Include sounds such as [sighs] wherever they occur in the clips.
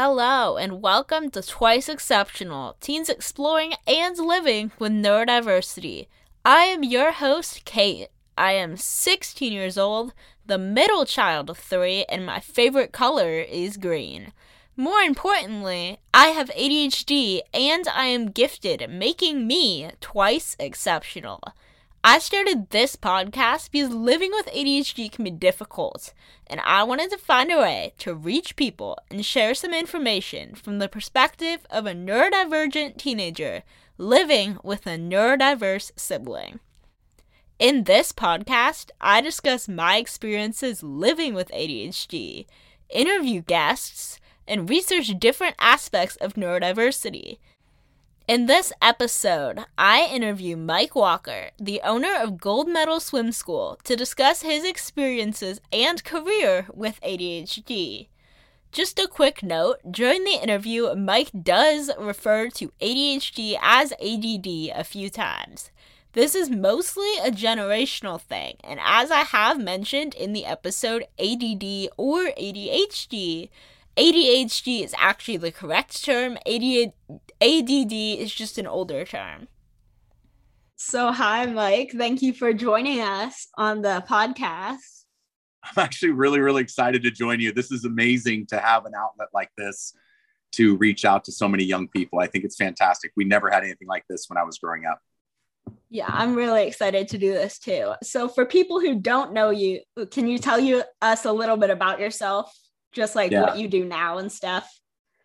Hello, and welcome to Twice Exceptional Teens Exploring and Living with Neurodiversity. I am your host, Cate. I am 16 years old, the middle child of three, and my favorite color is green. More importantly, I have ADHD and I am gifted, making me twice exceptional. I started this podcast because living with ADHD can be difficult, and I wanted to find a way to reach people and share some information from the perspective of a neurodivergent teenager living with a neurodiverse sibling. In this podcast, I discuss my experiences living with ADHD, interview guests, and research different aspects of neurodiversity. In this episode, I interview Mike Walker, the owner of Gold Medal Swim School, to discuss his experiences and career with ADHD. Just a quick note during the interview, Mike does refer to ADHD as ADD a few times. This is mostly a generational thing, and as I have mentioned in the episode ADD or ADHD, ADHD is actually the correct term. ADD, is just an older term. So, hi, Mike. Thank you for joining us on the podcast. I'm actually really, really excited to join you. This is amazing to have an outlet like this to reach out to so many young people. I think it's fantastic. We never had anything like this when I was growing up. Yeah, I'm really excited to do this too. So, for people who don't know you, can you tell you us a little bit about yourself? Just like yeah. what you do now and stuff.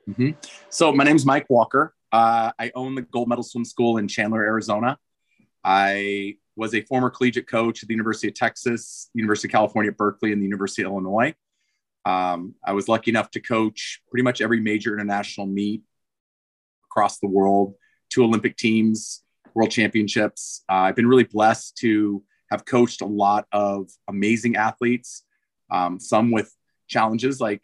Mm-hmm. So my name's Mike Walker. Uh, I own the Gold Medal Swim School in Chandler, Arizona. I was a former collegiate coach at the University of Texas, University of California at Berkeley, and the University of Illinois. Um, I was lucky enough to coach pretty much every major international meet across the world, two Olympic teams, world championships. Uh, I've been really blessed to have coached a lot of amazing athletes, um, some with challenges like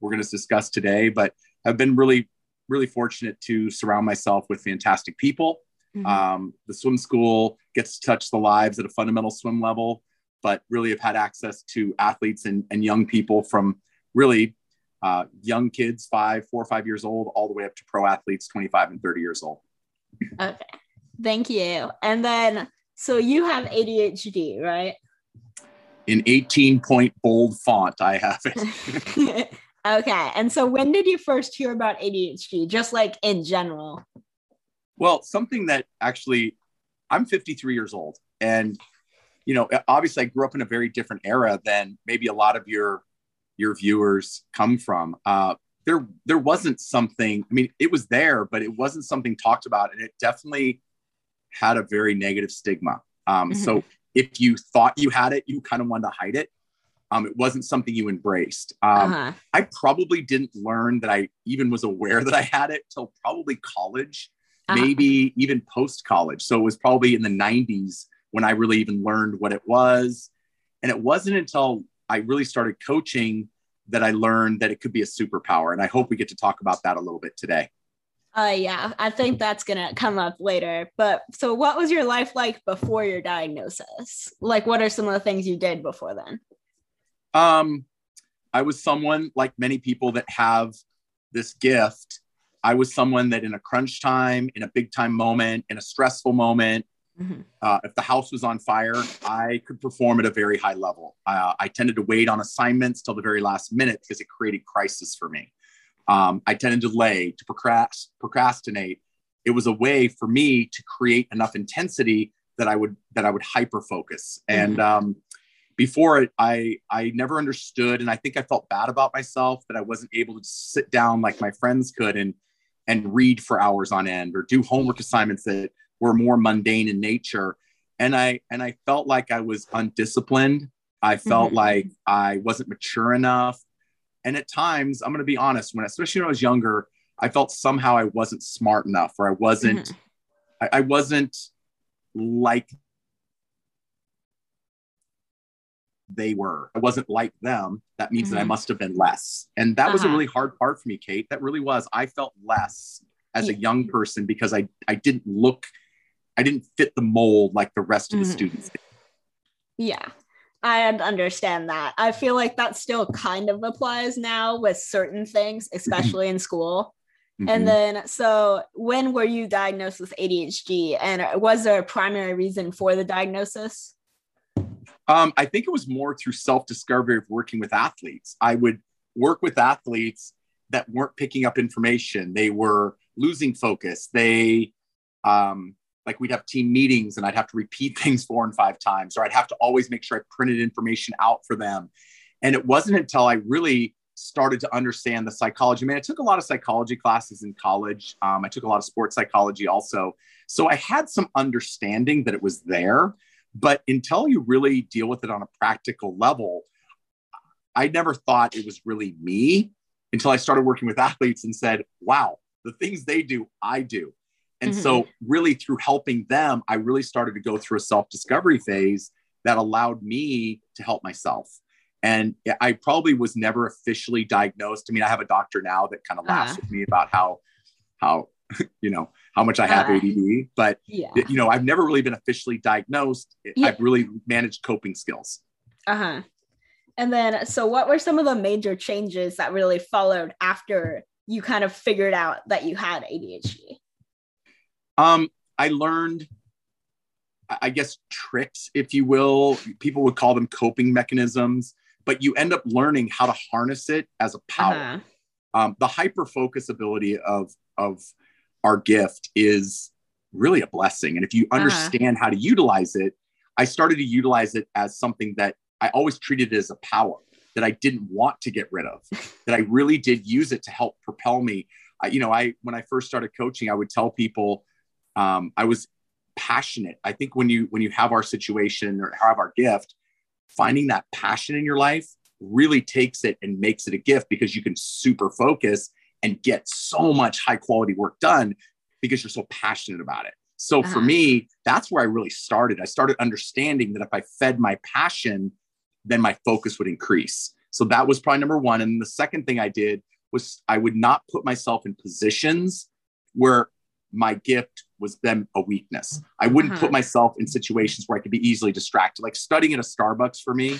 we're going to discuss today, but I've been really, really fortunate to surround myself with fantastic people. Mm-hmm. Um, the swim school gets to touch the lives at a fundamental swim level, but really have had access to athletes and, and young people from really uh, young kids, five, four or five years old, all the way up to pro athletes, 25 and 30 years old. Okay. Thank you. And then, so you have ADHD, right? In 18 point bold font. I have it. [laughs] [laughs] okay. And so when did you first hear about ADHD, just like in general? Well, something that actually, I'm 53 years old. And, you know, obviously I grew up in a very different era than maybe a lot of your your viewers come from. Uh, there, there wasn't something, I mean, it was there, but it wasn't something talked about. And it definitely had a very negative stigma. Um, mm-hmm. So if you thought you had it, you kind of wanted to hide it. Um, it wasn't something you embraced. Um, uh-huh. I probably didn't learn that I even was aware [laughs] that I had it till probably college, uh-huh. maybe even post college. So it was probably in the 90s when I really even learned what it was. And it wasn't until I really started coaching that I learned that it could be a superpower. And I hope we get to talk about that a little bit today. Uh, yeah, I think that's gonna come up later. But so, what was your life like before your diagnosis? Like, what are some of the things you did before then? Um, I was someone like many people that have this gift. I was someone that, in a crunch time, in a big time moment, in a stressful moment, mm-hmm. uh, if the house was on fire, I could perform at a very high level. Uh, I tended to wait on assignments till the very last minute because it created crisis for me. Um, I tended to delay, to procrast- procrastinate. It was a way for me to create enough intensity that I would that I would hyper focus. Mm-hmm. And um, before it, I I never understood, and I think I felt bad about myself that I wasn't able to sit down like my friends could and and read for hours on end or do homework assignments that were more mundane in nature. And I and I felt like I was undisciplined. I felt mm-hmm. like I wasn't mature enough. And at times, I'm going to be honest, when especially when I was younger, I felt somehow I wasn't smart enough, or I wasn't, mm-hmm. I, I wasn't like they were. I wasn't like them. That means mm-hmm. that I mm-hmm. must have been less. And that uh-huh. was a uh-huh. really hard part for me, Cate. That really was. I felt less as a young person because I, I didn't look, I didn't fit the mold like the rest of the mm-hmm. students. Yeah. I understand that. I feel like that still kind of applies now with certain things, [clears throat] especially in school. Mm-hmm. And then, so when were you diagnosed with ADHD? And was there a primary reason for the diagnosis? Um, I think it was more through self discovery of working with athletes. I would work with athletes that weren't picking up information, they were losing focus. They, um, like we'd have team meetings and I'd have to repeat [laughs] things four and five times, or I'd have to always make sure I printed information out for them. And it wasn't until I really started to understand the psychology. I mean, I took a lot of psychology classes in college. Um, I took a lot of sports psychology also. So I had some understanding that it was there. But until you really deal with it on a practical level, I never thought it was really me until I started working with athletes and said, wow, the things they do, I do. And mm-hmm. so, really, through helping them, I really started to go through a self discovery phase that allowed me to help myself. And I probably was never officially diagnosed. I mean, I have a doctor now that kind of laughs uh with me about how, how, [laughs] you know, how much I have uh, ADD, but yeah. you know, I've never really been officially diagnosed. Yeah. I've really managed coping skills. Uh huh. And then, so what were some of the major changes that really followed after you kind of figured out that you had ADHD? Um, I learned, I guess, tricks, if you will. People would call them coping mechanisms, but you end up learning how to harness it as a power. Uh-huh. Um, the hyper focus ability of of our gift is really a blessing, and if you uh-huh. understand uh-huh. how to utilize it, I started to utilize it as something that I always treated it as a power that I didn't want to get rid of. [laughs] that I really did use it to help propel me. I, you know, I when I first started coaching, I would tell people um, I was passionate. I think when you when you have our situation or have our gift, finding that passion in your life really takes it and makes it a gift because you can super focus and get so much high quality work done because you're so passionate about it. So uh-huh. for me, that's where I really started. I started understanding that if I fed my passion, then my focus would increase. So that was probably number one. And the second thing I did was I would not put myself in positions where my gift was then a weakness. I wouldn't uh-huh. put myself in situations where I could be easily distracted. Like studying at a Starbucks for me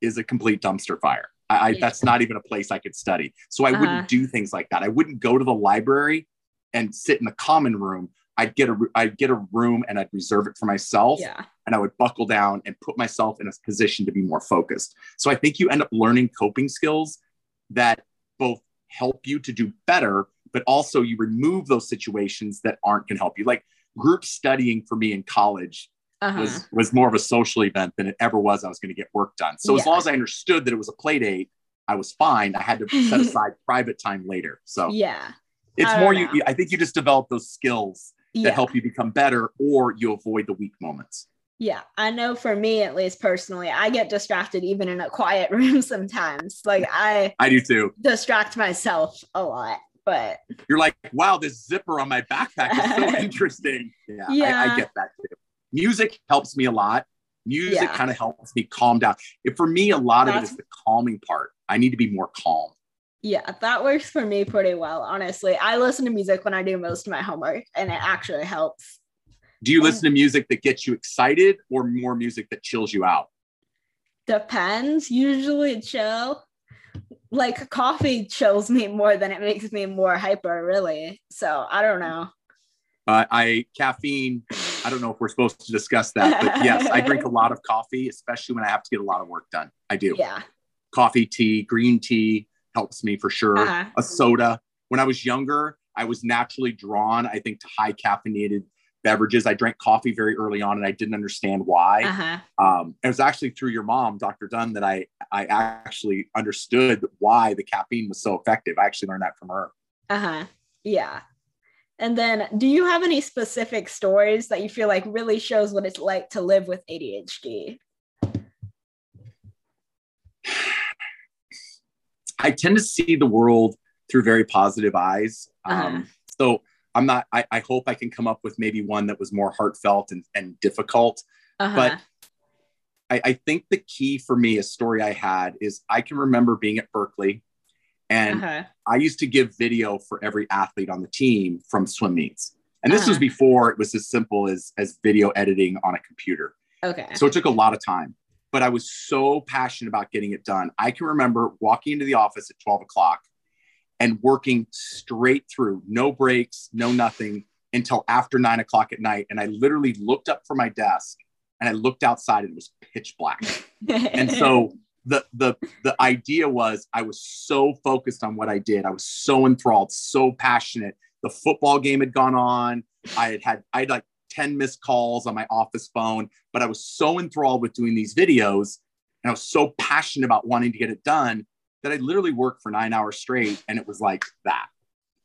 is a complete dumpster fire. I, I that's not even a place I could study. So I uh-huh. wouldn't do things like that. I wouldn't go to the library and sit in the common room. I'd get a I'd get a room and I'd reserve it for myself. Yeah. And I would buckle down and put myself in a position to be more focused. So I think you end up learning coping skills that both help you to do better but also you remove those situations that aren't going to help you. Like group studying for me in college uh-huh. was was more of a social event than it ever was. I was going to get work done. So yeah. as long as I understood that it was a play date, I was fine. I had to set [laughs] aside private time later. So yeah, it's more you. I think you just develop those skills yeah. that help you become better, or you avoid the weak moments. Yeah, I know for me at least personally, I get distracted even in a quiet [laughs] room sometimes. Like I I do too. Distract myself a lot but you're like, wow, this zipper on my backpack is so [laughs] interesting. Yeah, yeah. I, I, get that too. Music helps me a lot. Music yeah. kind of helps me calm down. If for me, a lot That's, of it is the calming part. I need to be more calm. Yeah, that works for me pretty well, honestly. I listen to music when I do most of my homework, and it actually helps. Do you listen to music that gets you excited or more music that chills you out? Depends. Usually chill like coffee chills me more than it makes me more hyper, really. So I don't know. Uh, I caffeine. I don't know if we're supposed to discuss that, but yes, I drink a lot of coffee, especially when I have to get a lot of work done. I do. Yeah. Coffee, tea, green tea helps me for sure. Uh-huh. A soda. When I was younger, I was naturally drawn, I think, to high caffeinated beverages. I drank coffee very early on, and I didn't understand why. Uh-huh. Um, it was actually through your mom, Dr. Dunn, that I I actually understood why the caffeine was so effective. I actually learned that from her. Uh huh. Yeah. And then, do you have any specific stories that you feel like really shows what it's like to live with ADHD? [sighs] I tend to see the world through very positive eyes. Uh-huh. Um, so I'm not, I, I, hope I can come up with maybe one that was more heartfelt and, and difficult. Uh-huh. But I, I, think the key for me, a story I had is I can remember being at Berkeley and uh-huh. I used to give video for every athlete on the team from swim meets. And this uh-huh. was before it was as simple as, as video editing on a computer. Okay. So it took a lot of time. but I was so passionate about getting it done. I can remember walking into the office at 12 o'clock and working straight through, no breaks, no nothing until after nine o'clock at night. And I literally looked up from my desk and I looked outside and it was pitch black. [laughs] and so the the the idea was I was so focused on what I did. I was so enthralled, so passionate. The football game had gone on. I had had I had like 10 missed calls on my office phone, but I was so enthralled with doing these videos and I was so passionate about wanting to get it done that I literally worked for nine hours straight and it was like that.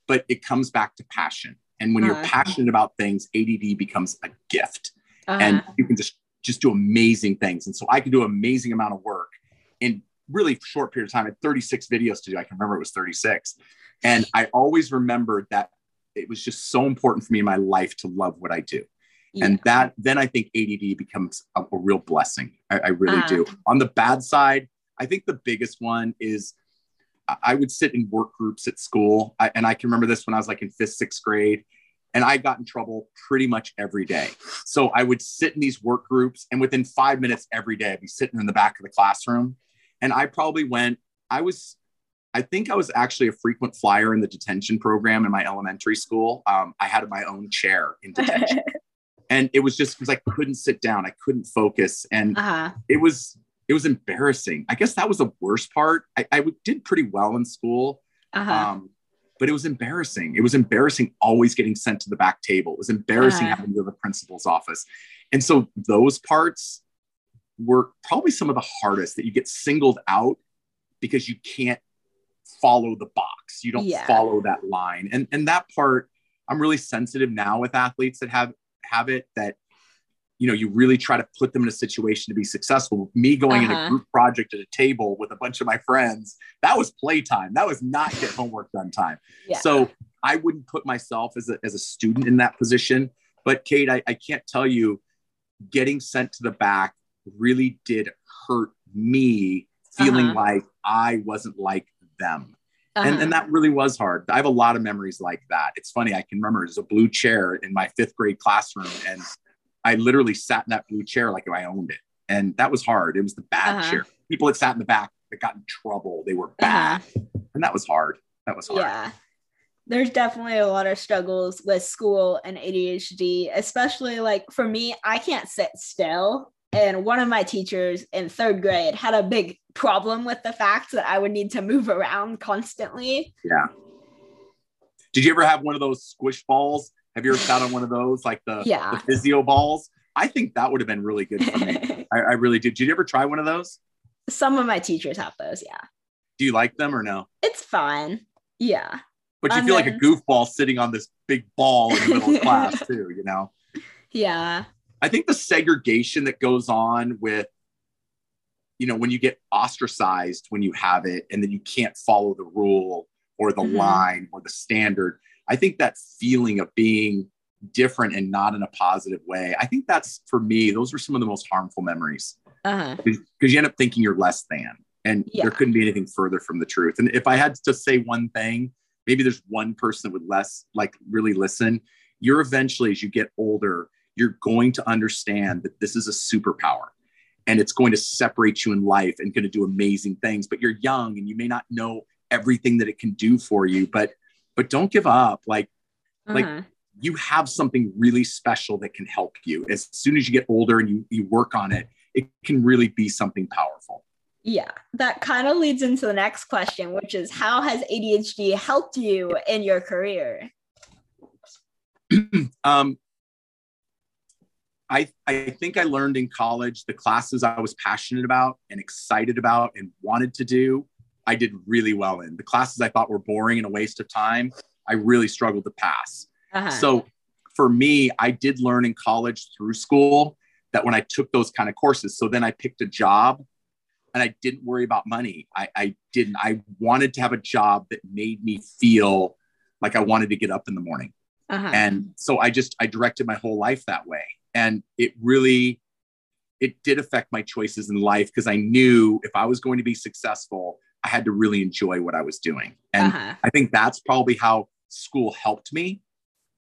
But it comes back to passion. And when uh-huh. you're passionate about things, ADD becomes a gift uh-huh. and you can just, just do amazing things. And so I could do an amazing amount of work in really short period of time. I had 36 videos to do. I can remember it was 36. And I always remembered that it was just so important for me in my life to love what I do. Yeah. And that then I think ADD becomes a, a real blessing. I, I really uh, do. On the bad side, I think the biggest one is I would sit in work groups at school. I, and I can remember this when I was like in fifth, sixth grade, and I got in trouble pretty much every day. So I would sit in these work groups, and within five minutes every day, I'd be sitting in the back of the classroom. And I probably went, I was, I think I was actually a frequent flyer in the detention program in my elementary school. Um, I had my own chair in detention. [laughs] and it was just because I couldn't sit down, I couldn't focus, and uh-huh. it was it was embarrassing. I guess that was the worst part. I, I did pretty well in school, uh-huh. um, but it was embarrassing. It was embarrassing always getting sent to the back table. It was embarrassing uh-huh. having to go to the principal's office, and so those parts were probably some of the hardest that you get singled out because you can't follow the box. You don't yeah. follow that line, and and that part. I'm really sensitive now with athletes that have have it that you know you really try to put them in a situation to be successful me going uh-huh. in a uh-huh. group project at a table with a bunch of my friends that was playtime that was not get homework done time yeah. so i wouldn't put myself as a, as a student in that position but Cate I, I can't tell you getting sent to the back really did hurt me feeling uh-huh. like i wasn't like them uh-huh. And, and that really was hard. I have a lot of memories like that. It's funny. I can remember there's a blue chair in my fifth grade classroom, and I literally sat in that blue chair like I owned it. And that was hard. It was the bad uh-huh. chair. People that sat in the back that got in trouble. They were bad. Uh-huh. And that was hard. That was hard. Yeah. There's definitely a lot of struggles with school and ADHD, especially like for me, I can't sit still and one of my teachers in third grade had a big problem with the fact that I would need to move around constantly. Yeah. Did you ever have one of those squish balls? Have you ever sat on one of those, like the, yeah. the physio balls? I think that would have been really good for me. [laughs] I, I really did. Did you ever try one of those? Some of my teachers have those, yeah. Do you like them or no? It's fun. Yeah. But you and feel then... like a goofball sitting on this big ball in the middle of [laughs] class too, you know? Yeah. I think the segregation that goes on with, you know, when you get ostracized when you have it and then you can't follow the rule or the mm-hmm. line or the standard. I think that feeling of being different and not in a positive way, I think that's for me, those were some of the most harmful memories. Because uh-huh. you end up thinking you're less than, and yeah. there couldn't be anything further from the truth. And if I had to say one thing, maybe there's one person that would less like really listen. You're eventually, as you get older, you're going to understand that this is a superpower and it's going to separate you in life and going to do amazing things but you're young and you may not know everything that it can do for you but but don't give up. Like uh-huh. like you have something really special that can help you. As soon as you get older and you you work on it it can really be something powerful. Yeah that kind of leads into the next question which is how has adhd helped you in your career? [clears throat] Um I, I think I learned in college the classes I was passionate about and excited about and wanted to do, I did really well in. The classes I thought were boring and a waste of time, I really struggled to pass. Uh-huh. So for me, I did learn in college through school that when I took those kind of courses, so then I picked a job and I didn't worry about money. I, I didn't, I wanted to have a job that made me feel like I wanted to get up in the morning. Uh-huh. And so I just, I directed my whole life that way and it really it did affect my choices in life because I knew if I was going to be successful, I had to really enjoy what I was doing. And uh-huh. I think that's probably how school helped me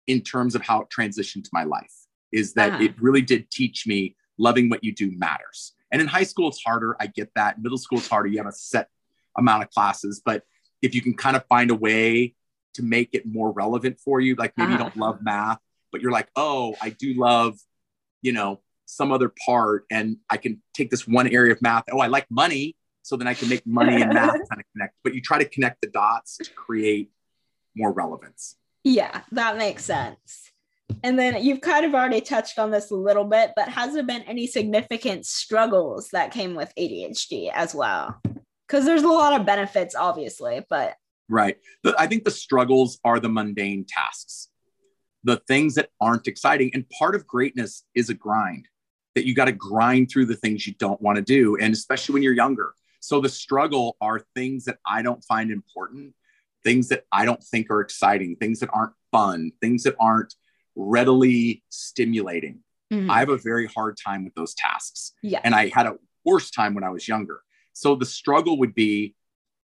in terms of how it transitioned to my life is that uh-huh. it really did teach me loving what you do matters. And in high school, it's harder. I get that. Middle school, it's harder. You have a set amount of classes. But if you can kind of find a way to make it more relevant for you, like maybe uh-huh. you don't love math, but you're like, oh, I do love, you know, some other part. And I can take this one area of math. Oh, I like money. So then I can make money and math [laughs] kind of connect. But you try to connect the dots to create more relevance. Yeah, that makes sense. And then you've kind of already touched on this a little bit, but has there been any significant struggles that came with ADHD as well? Because there's a lot of benefits, obviously, but. Right. I think the struggles are the mundane tasks, the things that aren't exciting. And part of greatness is a grind that you got to grind through the things you don't want to do. And especially when you're younger. So the struggle are things that I don't find important, things that I don't think are exciting, things that aren't fun, things that aren't readily stimulating. Mm-hmm. I have a very hard time with those tasks. Yeah. And I had a worse time when I was younger. So the struggle would be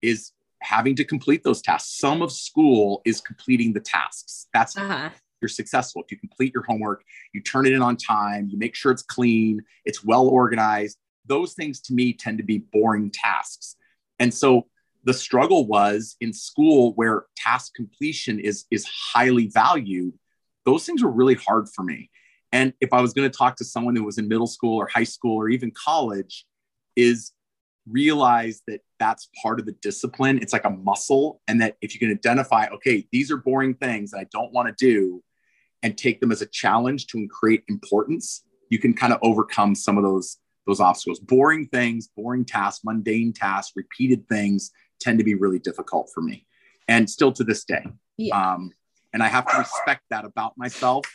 is having to complete those tasks. Some of school is completing the tasks. That's uh-huh. you're successful. If you complete your homework, you turn it in on time, you make sure it's clean, it's well organized. Those things to me tend to be boring tasks. And so the struggle was in school where task completion is is highly valued those things were really hard for me. And if I was going to talk to someone who was in middle school or high school or even college, is realize that that's part of the discipline. It's like a muscle. And that if you can identify, okay, these are boring things that I don't want to do and take them as a challenge to create importance, you can kind of overcome some of those those obstacles. Boring things, boring tasks, mundane tasks, repeated things tend to be really difficult for me. And still to this day. Yeah. Um, and I have to respect that about myself.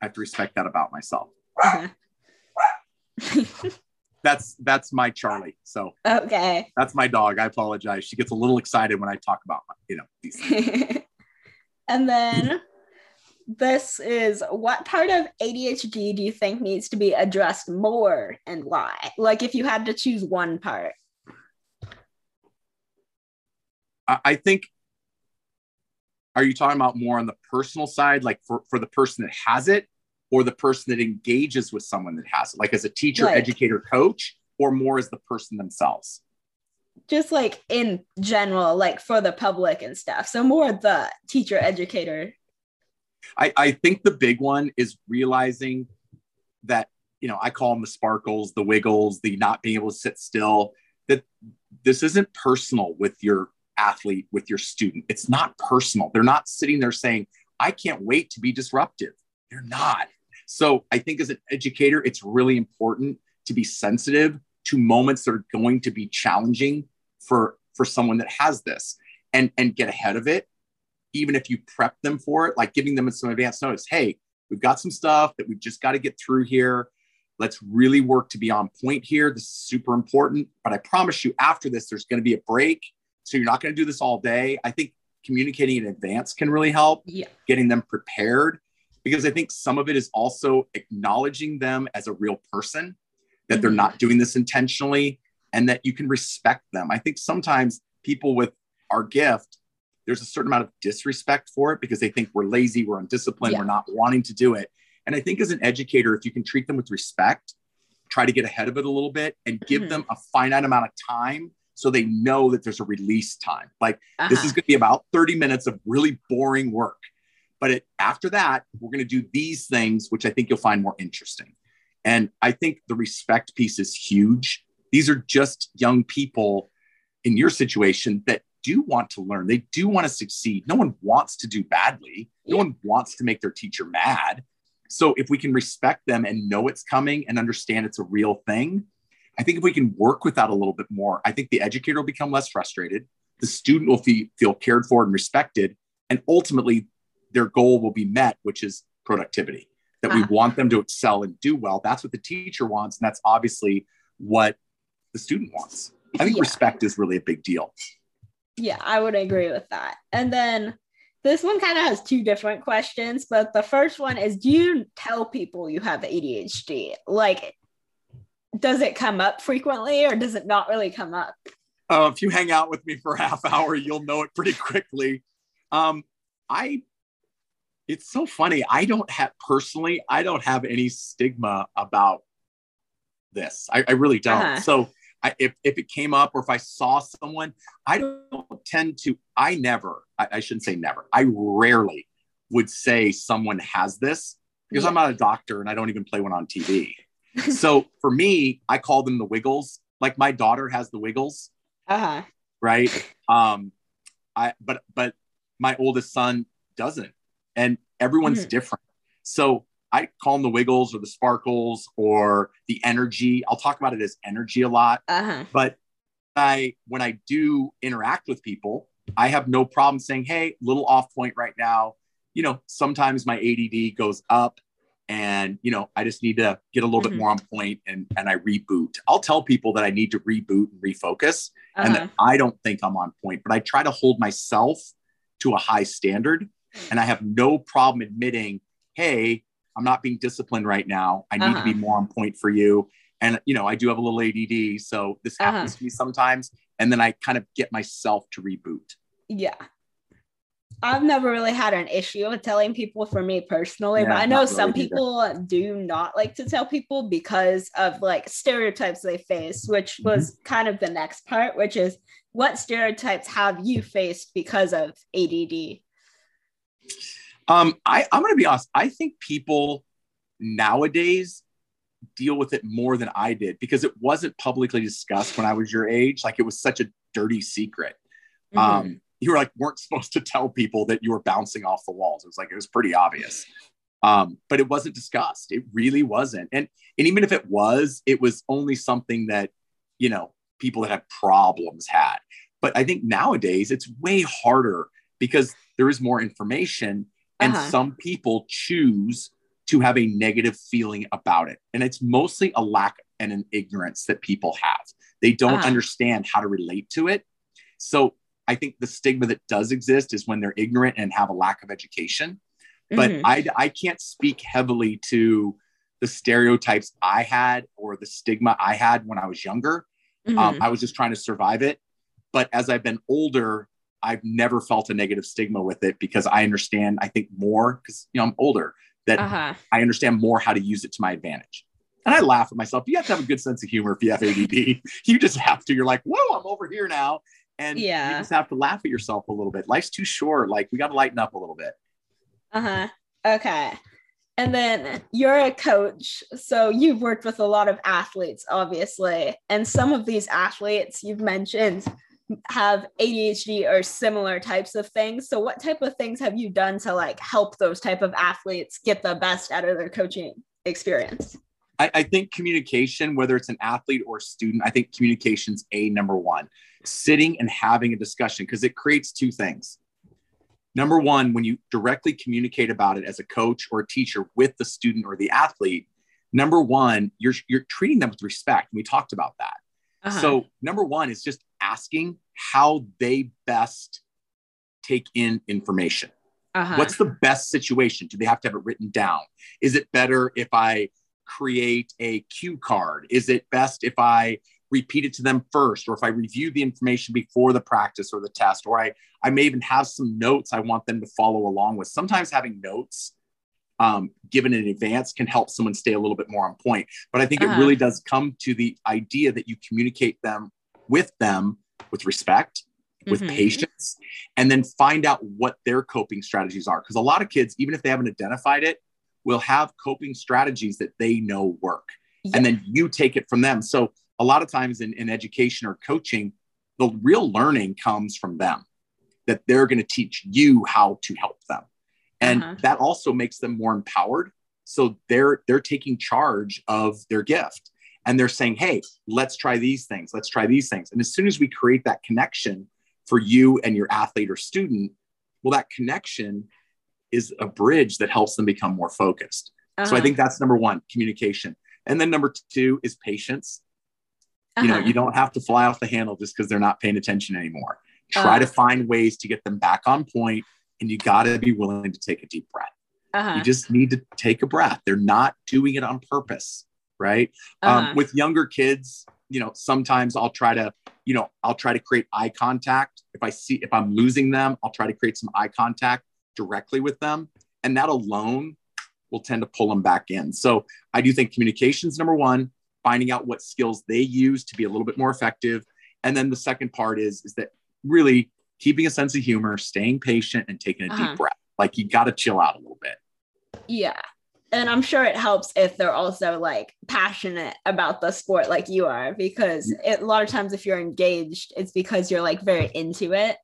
I have to respect that about myself. [laughs] that's that's my Charlie. So okay, that's my dog. I apologize. She gets a little excited when I talk about you know these. [laughs] and then this is what part of ADHD do you think needs to be addressed more and why? Like if you had to choose one part. I think are you talking about more on the personal side, like for, for the person that has it, or the person that engages with someone that has it, like as a teacher, like, educator, coach, or more as the person themselves? Just like in general, like for the public and stuff. So more the teacher, educator. I, I think the big one is realizing that, you know, I call them the sparkles, the wiggles, the not being able to sit still, that this isn't personal with your athlete, with your student. It's not personal. They're not sitting there saying, I can't wait to be disruptive. They're not. So I think as an educator, it's really important to be sensitive to moments that are going to be challenging for for someone that has this and and get ahead of it even if you prep them for it like giving them some advance notice hey we've got some stuff that we've just got to get through here let's really work to be on point here this is super important but i promise you after this there's going to be a break so you're not going to do this all day. I think communicating in advance can really help. Yeah. Getting them prepared because I think some of it is also acknowledging them as a real person that mm-hmm. they're not doing this intentionally and that you can respect them. I think sometimes people with our gift there's a certain amount of disrespect for it because they think we're lazy, we're undisciplined, yeah. we're not wanting to do it. And I think as an educator, if you can treat them with respect, try to get ahead of it a little bit and give mm-hmm. them a finite amount of time so they know that there's a release time. Like uh-huh. this is going to be about 30 minutes of really boring work. But it, after that, we're going to do these things, which I think you'll find more interesting. And I think the respect piece is huge. These are just young people in your situation that do want to learn. They do want to succeed. No one wants to do badly. No yeah. one wants to make their teacher mad. So if we can respect them and know it's coming and understand it's a real thing, I think if we can work with that a little bit more, I think the educator will become less frustrated. The student will feel, feel cared for and respected. And ultimately, their goal will be met, which is productivity, that uh-huh. we want them to excel and do well. That's what the teacher wants. And that's obviously what the student wants. I think yeah. respect is really a big deal. Yeah, I would agree with that. And then this one kind of has two different questions, but the first one is do you tell people you have ADHD? Like, does it come up frequently or does it not really come up? Uh, if you hang out with me for a [laughs] half hour, you'll know it pretty quickly. Um, I, it's so funny. I don't have personally, I don't have any stigma about this. I, I really don't. Uh-huh. So I, if, if it came up or if I saw someone, I don't tend to, I never, I, I shouldn't say never, I rarely would say someone has this because yeah. I'm not a doctor and I don't even play one on TV. [laughs] so for me, I call them the wiggles. Like my daughter has the wiggles. Uh-huh. Right. Um, I, but, but my oldest son doesn't. And everyone's mm-hmm. different. So I call them the wiggles or the sparkles or the energy. I'll talk about it as energy a lot. Uh-huh. But I, when I do interact with people, I have no problem saying, "Hey, little off point right now." You know, sometimes my ADD goes up, and you know, I just need to get a little mm-hmm. bit more on point, and and I reboot. I'll tell people that I need to reboot and refocus, uh-huh. and that uh-huh. I don't think I'm on point, but I try to hold myself to a high standard, and I have no problem admitting, "Hey." I'm not being disciplined right now. I need uh-huh. to be uh-huh. more on point for you. And you know, I do have a little ADD, so this uh-huh. happens to me sometimes. And then I kind of get myself to reboot. Yeah. I've never really had an issue with telling people for me personally, yeah, but I know really some people either. do not like to tell people because of like stereotypes they face, which mm-hmm. was kind of the next part, which is what stereotypes have you faced because of ADD? Um, I, I'm going to be honest. I think people nowadays deal with it more than I did because it wasn't publicly discussed when I was your age. Like it was such a dirty secret. Mm-hmm. Um, you were like weren't supposed to tell people that you were bouncing off the walls. It was like it was pretty obvious. Um, but it wasn't discussed. It really wasn't. And and even if it was, it was only something that you know people that had problems had. But I think nowadays it's way harder because there is more information and uh-huh. some people choose to have a negative feeling about it. And it's mostly a lack and an ignorance that people have. They don't uh-huh. understand how to relate to it. So I think the stigma that does exist is when they're ignorant and have a lack of education. But mm-hmm. I, I can't speak heavily to the stereotypes I had or the stigma I had when I was younger. Um, mm-hmm. Um, I was just trying to survive it. But as I've been older, I've never felt a negative stigma with it because I understand, I think more because, you know, I'm older, that uh-huh. I understand more how to use it to my advantage. And I laugh at myself. You have to have a good sense of humor if you have ADD. [laughs] you just have to. You're like, whoa, I'm over here now. And yeah. you just have to laugh at yourself a little bit. Life's too short. Like, we got to lighten up a little bit. Uh huh. Okay. And then you're a coach. So you've worked with a lot of athletes, obviously. And some of these athletes you've mentioned have ADHD or similar types of things. So what type of things have you done to like help those type of athletes get the best out of their coaching experience? I, I think communication, whether it's an athlete or student, I think communication's a number one. Sitting and having a discussion because it creates two things. Number one, when you directly communicate about it as a coach or a teacher with the student or the athlete, number one, you're you're treating them with respect. We talked about that. Uh-huh. So number one is just asking how they best take in information. Uh-huh. What's the best situation? Do they have to have it written down? Is it better if I create a cue card? Is it best if I repeat it to them first, or if I review the information before the practice or the test, or I, I may even have some notes I want them to follow along with. Sometimes having notes um, given in advance can help someone stay a little bit more on point. But I think uh-huh. it really does come to the idea that you communicate them with them with respect, with mm-hmm. patience, and then find out what their coping strategies are. Because a lot of kids, even if they haven't identified it, will have coping strategies that they know work. Yeah. And then you take it from them. So a lot of times in, in education or coaching, the real learning comes from them, that they're going to teach you how to help them. And uh-huh. that also makes them more empowered. So they're they're taking charge of their gift and they're saying, hey, let's try these things, let's try these things. And as soon as we create that connection for you and your athlete or student, well, that connection is a bridge that helps them become more focused. Uh-huh. So I uh-huh. think that's number one, communication. And then number two is patience. Uh-huh. You know, uh-huh. you don't have to fly off the handle just because they're not paying attention anymore. Try uh-huh. to find ways to get them back on point, and you got to be willing to take a deep breath. Uh-huh. You just need to take a breath. They're not doing it on purpose right? Um, uh-huh. Um, with younger kids, you know, sometimes I'll try to, you know, I'll try to create eye contact. If I see, if I'm losing them, I'll try to create some eye contact directly with them. And that alone will tend to pull them back in. So I do think communication is number one, finding out what skills they use to be a little bit more effective. And then the second part is, is that really keeping a sense of humor, staying patient, and taking a uh-huh. deep breath. Like you got to chill out a little bit. Yeah. And I'm sure it helps if they're also like passionate about the sport like you are, because it, a lot of times if you're engaged, it's because you're like very into it.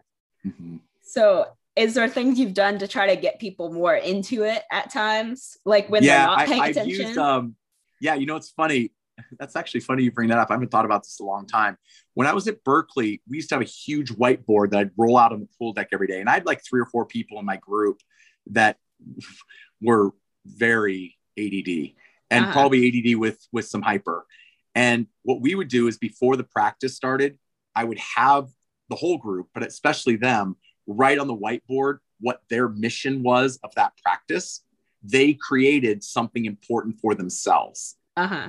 Mm-hmm. So is there things you've done to try to get people more into it at times? Like when yeah, they're not paying I, attention? used, um, yeah you know it's funny. That's actually funny you bring that up. I haven't thought about this a long time. When i was at berkeley we used to have a huge whiteboard that i'd roll out on the pool deck every day and i had like three or four people in my group that [laughs] were very add and uh-huh. probably add with with some hyper and what we would do is before the practice started i would have the whole group but especially them write on the whiteboard what their mission was of that practice, they created something important for themselves. Uh-huh.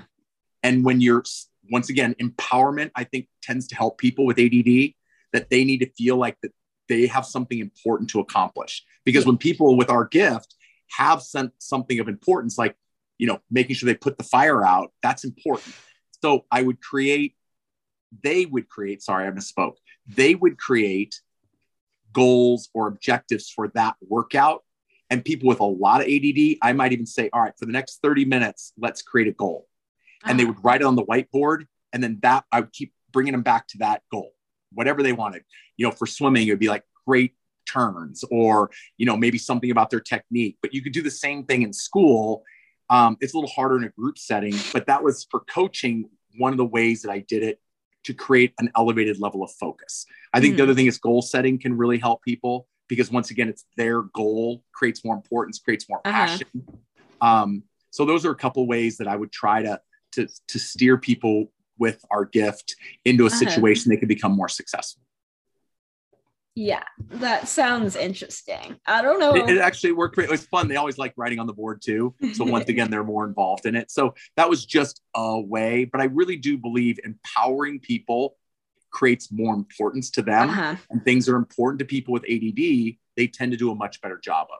And when you're, once again, empowerment, I think tends to help people with ADD that they need to feel like that they have something important to accomplish. Because when people with our gift have sent something of importance, like, you know, making sure they put the fire out, that's important. So I would create, they would create, sorry, I misspoke. They would create goals or objectives for that workout. And people with a lot of ADD, I might even say, all right, for the next 30 minutes, let's create a goal. And they ah. would write it on the whiteboard. And then that I would keep bringing them back to that goal, whatever they wanted. You know, for swimming, it would be like great turns or, you know, maybe something about their technique. But you could do the same thing in school. Um, it's a little harder in a group setting, but that was for coaching one of the ways that I did it to create an elevated level of focus. I think mm. the other hmm. thing is goal setting can really help people because once again, it's their goal creates more importance, creates more uh-huh. passion. Um, so those are a couple ways that I would try to to to steer people with our gift into a uh-huh. situation they can become more successful. Yeah, that sounds interesting. I don't know. It, it, actually worked great. It was fun. They always like writing on the board too. So once [laughs] again, they're more involved in it. So that was just a way. But I really do believe empowering people creates more importance to them. Uh-huh. And things are important to people with ADD, they tend to do a much better job of.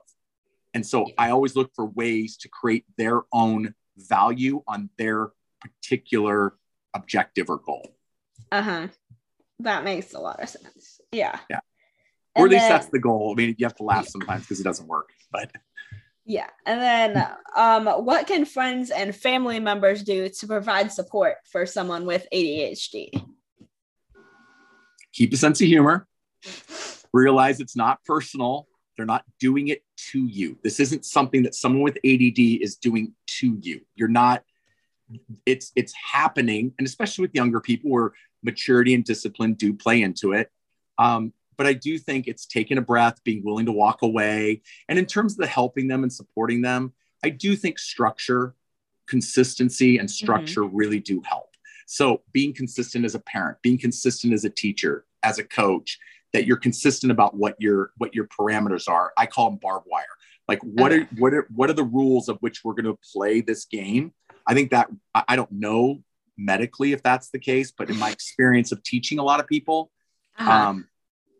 And so I always look for ways to create their own value on their particular objective or goal. Uh huh. That makes a lot of sense. Yeah. Yeah or at least then, that's the goal. I mean, you have to laugh sometimes because it doesn't work, but yeah. And then, um, what can friends and family members do to provide support for someone with ADHD? Keep a sense of humor. Realize it's not personal. They're not doing it to you. This isn't something that someone with ADD is doing to you. You're not. It's it's happening, and especially with younger people, where maturity and discipline do play into it. Um, but I do think it's taking a breath, being willing to walk away. And in terms of the helping them and supporting them, I do think structure, consistency, and structure mm-hmm. really do help. So being consistent as a parent, being consistent as a teacher, as a coach, that you're consistent about what your what your parameters are. I call them barbed wire. Like what are what are what are the rules of which we're going to play this game? I think that I don't know medically if that's the case, but in my [sighs] experience of teaching a lot of people, uh-huh. um,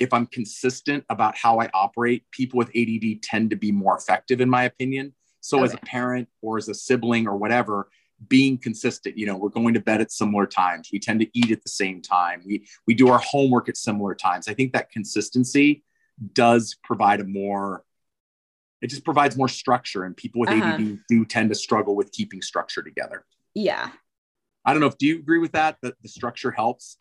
if I'm consistent about how I operate, people with ADD tend to be more effective, in my opinion. So, okay. as a parent or as a sibling or whatever, being consistent, you know, we're going to bed at similar times. We tend to eat at the same time. We we do our homework at similar times. I think that consistency does provide a more it just provides more structure and people with uh-huh. ADD do tend to struggle with keeping structure together. Yeah. I don't know if do you agree with that that the structure helps?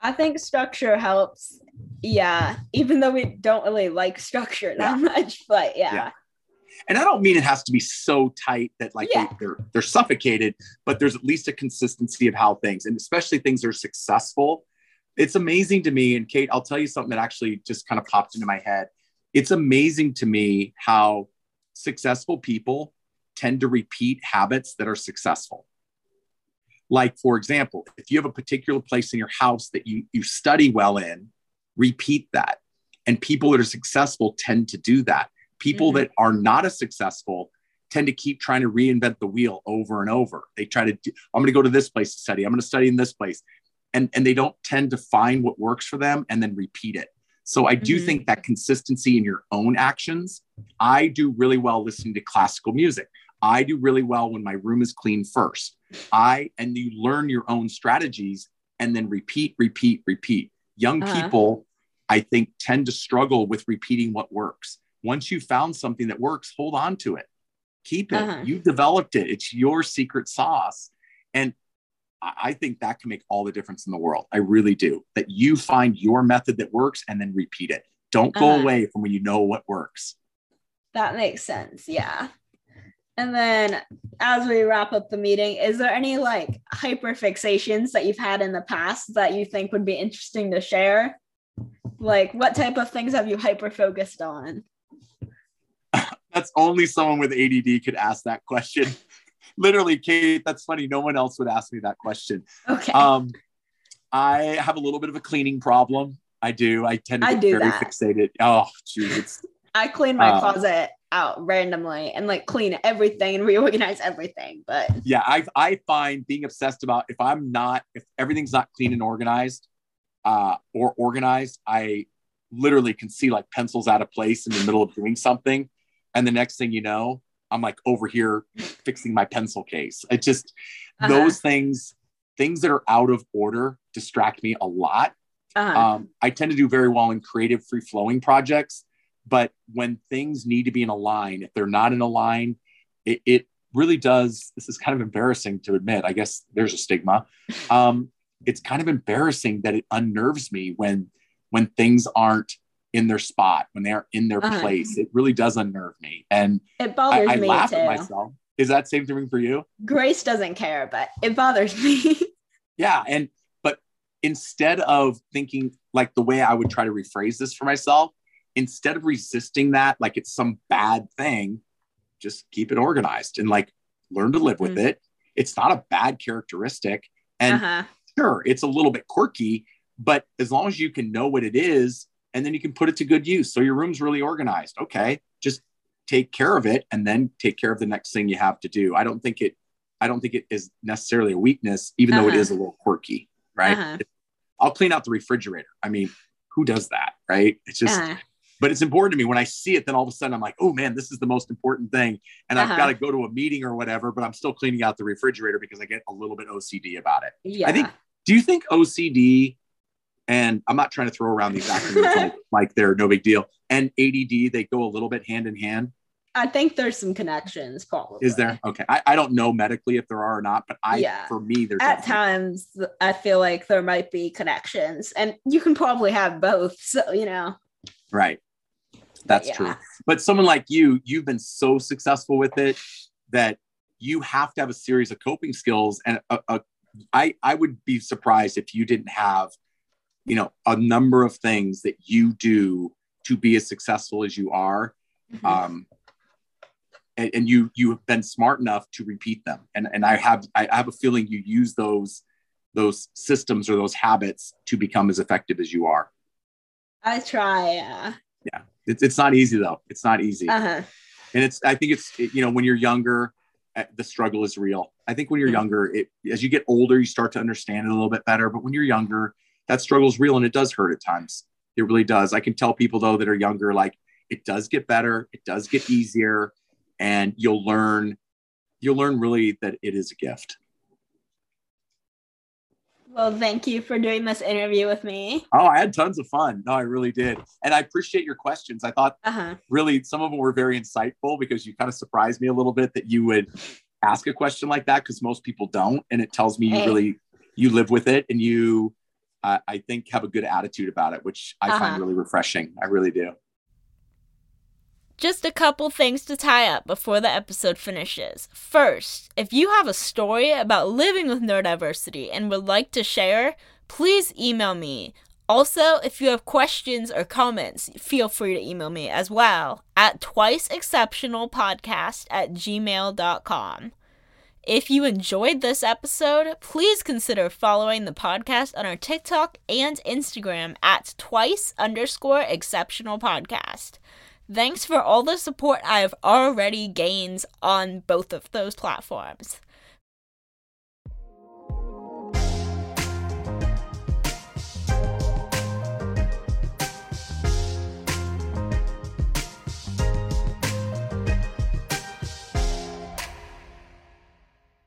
I think structure helps. Yeah, even though we don't really like structure that yeah. much, but yeah. yeah. And I don't mean it has to be so tight that like yeah. they, they're they're suffocated, but there's at least a consistency of how things, and especially things are successful. It's amazing to me, and Cate, I'll tell you something that actually just kind of popped into my head. It's amazing to me how successful people tend to repeat habits that are successful. Like, for example, if you have a particular place in your house that you, you study well in, repeat that. And people that are successful tend to do that. People mm-hmm. that are not as successful tend to keep trying to reinvent the wheel over and over. They try to, do, I'm going to go to this place to study. I'm going to study in this place. And, and they don't tend to find what works for them and then repeat it. So I do mm-hmm. think that consistency in your own actions, I do really well listening to classical music. I do really well when my room is clean first. I and you learn your own strategies and then repeat, repeat, repeat. Young uh-huh. people, I think, tend to struggle with repeating what works. Once you've found something that works, hold on to it. Keep it. Uh-huh. You've developed it. It's your secret sauce. And I think that can make all the difference in the world. I really do. That you find your method that works and then repeat it. Don't go uh-huh. away from when you know what works. That makes sense. Yeah. And then as we wrap up the meeting, is there any like hyper fixations that you've had in the past that you think would be interesting to share? Like what type of things have you hyper focused on? [laughs] That's only someone with ADD could ask that question. [laughs] Literally, Cate, that's funny. No one else would ask me that question. Okay. Um, I have a little bit of a cleaning problem. I do. I tend to get very that. fixated. Oh, geez. [laughs] I clean my uh, closet out randomly and like clean everything and reorganize everything. But yeah, I I find being obsessed about if I'm not if everything's not clean and organized, uh, or organized, I literally can see like pencils out of place in the middle of doing something, and the next thing you know, I'm like over here fixing my pencil case. It just uh-huh. those things things that are out of order distract me a lot. Uh-huh. Um, I tend to do very well in creative, free flowing projects but when things need to be in a line, if they're not in a line, it, it really does. This is kind of embarrassing to admit. I guess there's a stigma. [laughs] Um, it's kind of embarrassing that it unnerves me when when things aren't in their spot, when they aren't in their uh-huh. place. It really does unnerve me, and it bothers I, I me laugh too. At myself. Is that same thing for you? Grace doesn't care, but it bothers me. [laughs] yeah, and but instead of thinking like the way I would try to rephrase this for myself instead of resisting that like it's some bad thing, just keep it organized and like learn to live with mm-hmm. it. It's not a bad characteristic. And uh-huh. sure, it's a little bit quirky, but as long as you can know what it is and then you can put it to good use. So your room's really organized. Okay. Just take care of it and then take care of the next thing you have to do. I don't think it I don't think it is necessarily a weakness, even uh-huh. though it uh-huh. a little quirky, right? Uh-huh. I'll clean out the refrigerator. I mean, who does that, right? It's just uh-huh but it's important to me when I see it. Then all of a sudden I'm like, oh man, this is the most important thing, and uh-huh. I've got to go to a meeting or whatever. But I'm still cleaning out the refrigerator because I get a little bit OCD about it. Yeah. I think. Do you think OCD? And I'm not trying to throw around these acronyms [laughs] like, like they're no big deal. And ADD, they go a little bit hand in hand. I think there's some connections, probably. Is there? Okay. I, I don't know medically if there are or not, but I, yeah. for me, there's at times I feel like there might be connections, and you can probably have both. So you know. Right. That's yeah. true. But someone like you, you've been so successful with it that you have to have a series of coping skills. And a, a, I, I would be surprised if you didn't have, you know, a number of things that you do to be as successful as you are. Mm-hmm. Um, and, and, you you have been smart enough to repeat them. And and I have I have a feeling you use those those systems or those habits to become as effective as you are. I try. Yeah. Yeah. It's, it's not easy though. It's not easy. Uh-huh. And it's, I think it's, you know, when you're younger, uh, the struggle is real. I think when you're mm-hmm. younger, it, as you get older, you start to understand it a little bit better. But when you're younger, that struggle is real and it does hurt at times. It really does. I can tell people though that are younger, like it does get better, it does get easier, and you'll learn, you'll learn really that it is a gift. Well, thank you for doing this interview with me. Oh, I had tons of fun. No, I really did. And I appreciate your questions. I thought uh-huh. really some of them were very insightful because you kind of surprised me a little bit that you would ask a question like that because most people don't. And it tells me you really, you live with it and you, uh, I think, have a good attitude about it, which I uh-huh. find really refreshing. I really do. Just a couple things to tie up before the episode finishes. First, if you have a story about living with neurodiversity and would like to share, please email me. Also, if you have questions or comments, feel free to email me as well at twiceexceptionalpodcast at gmail.com. If you enjoyed this episode, please consider following the podcast on our TikTok and Instagram at twice underscore exceptional podcast. Thanks for all the support I have already gained on both of those platforms.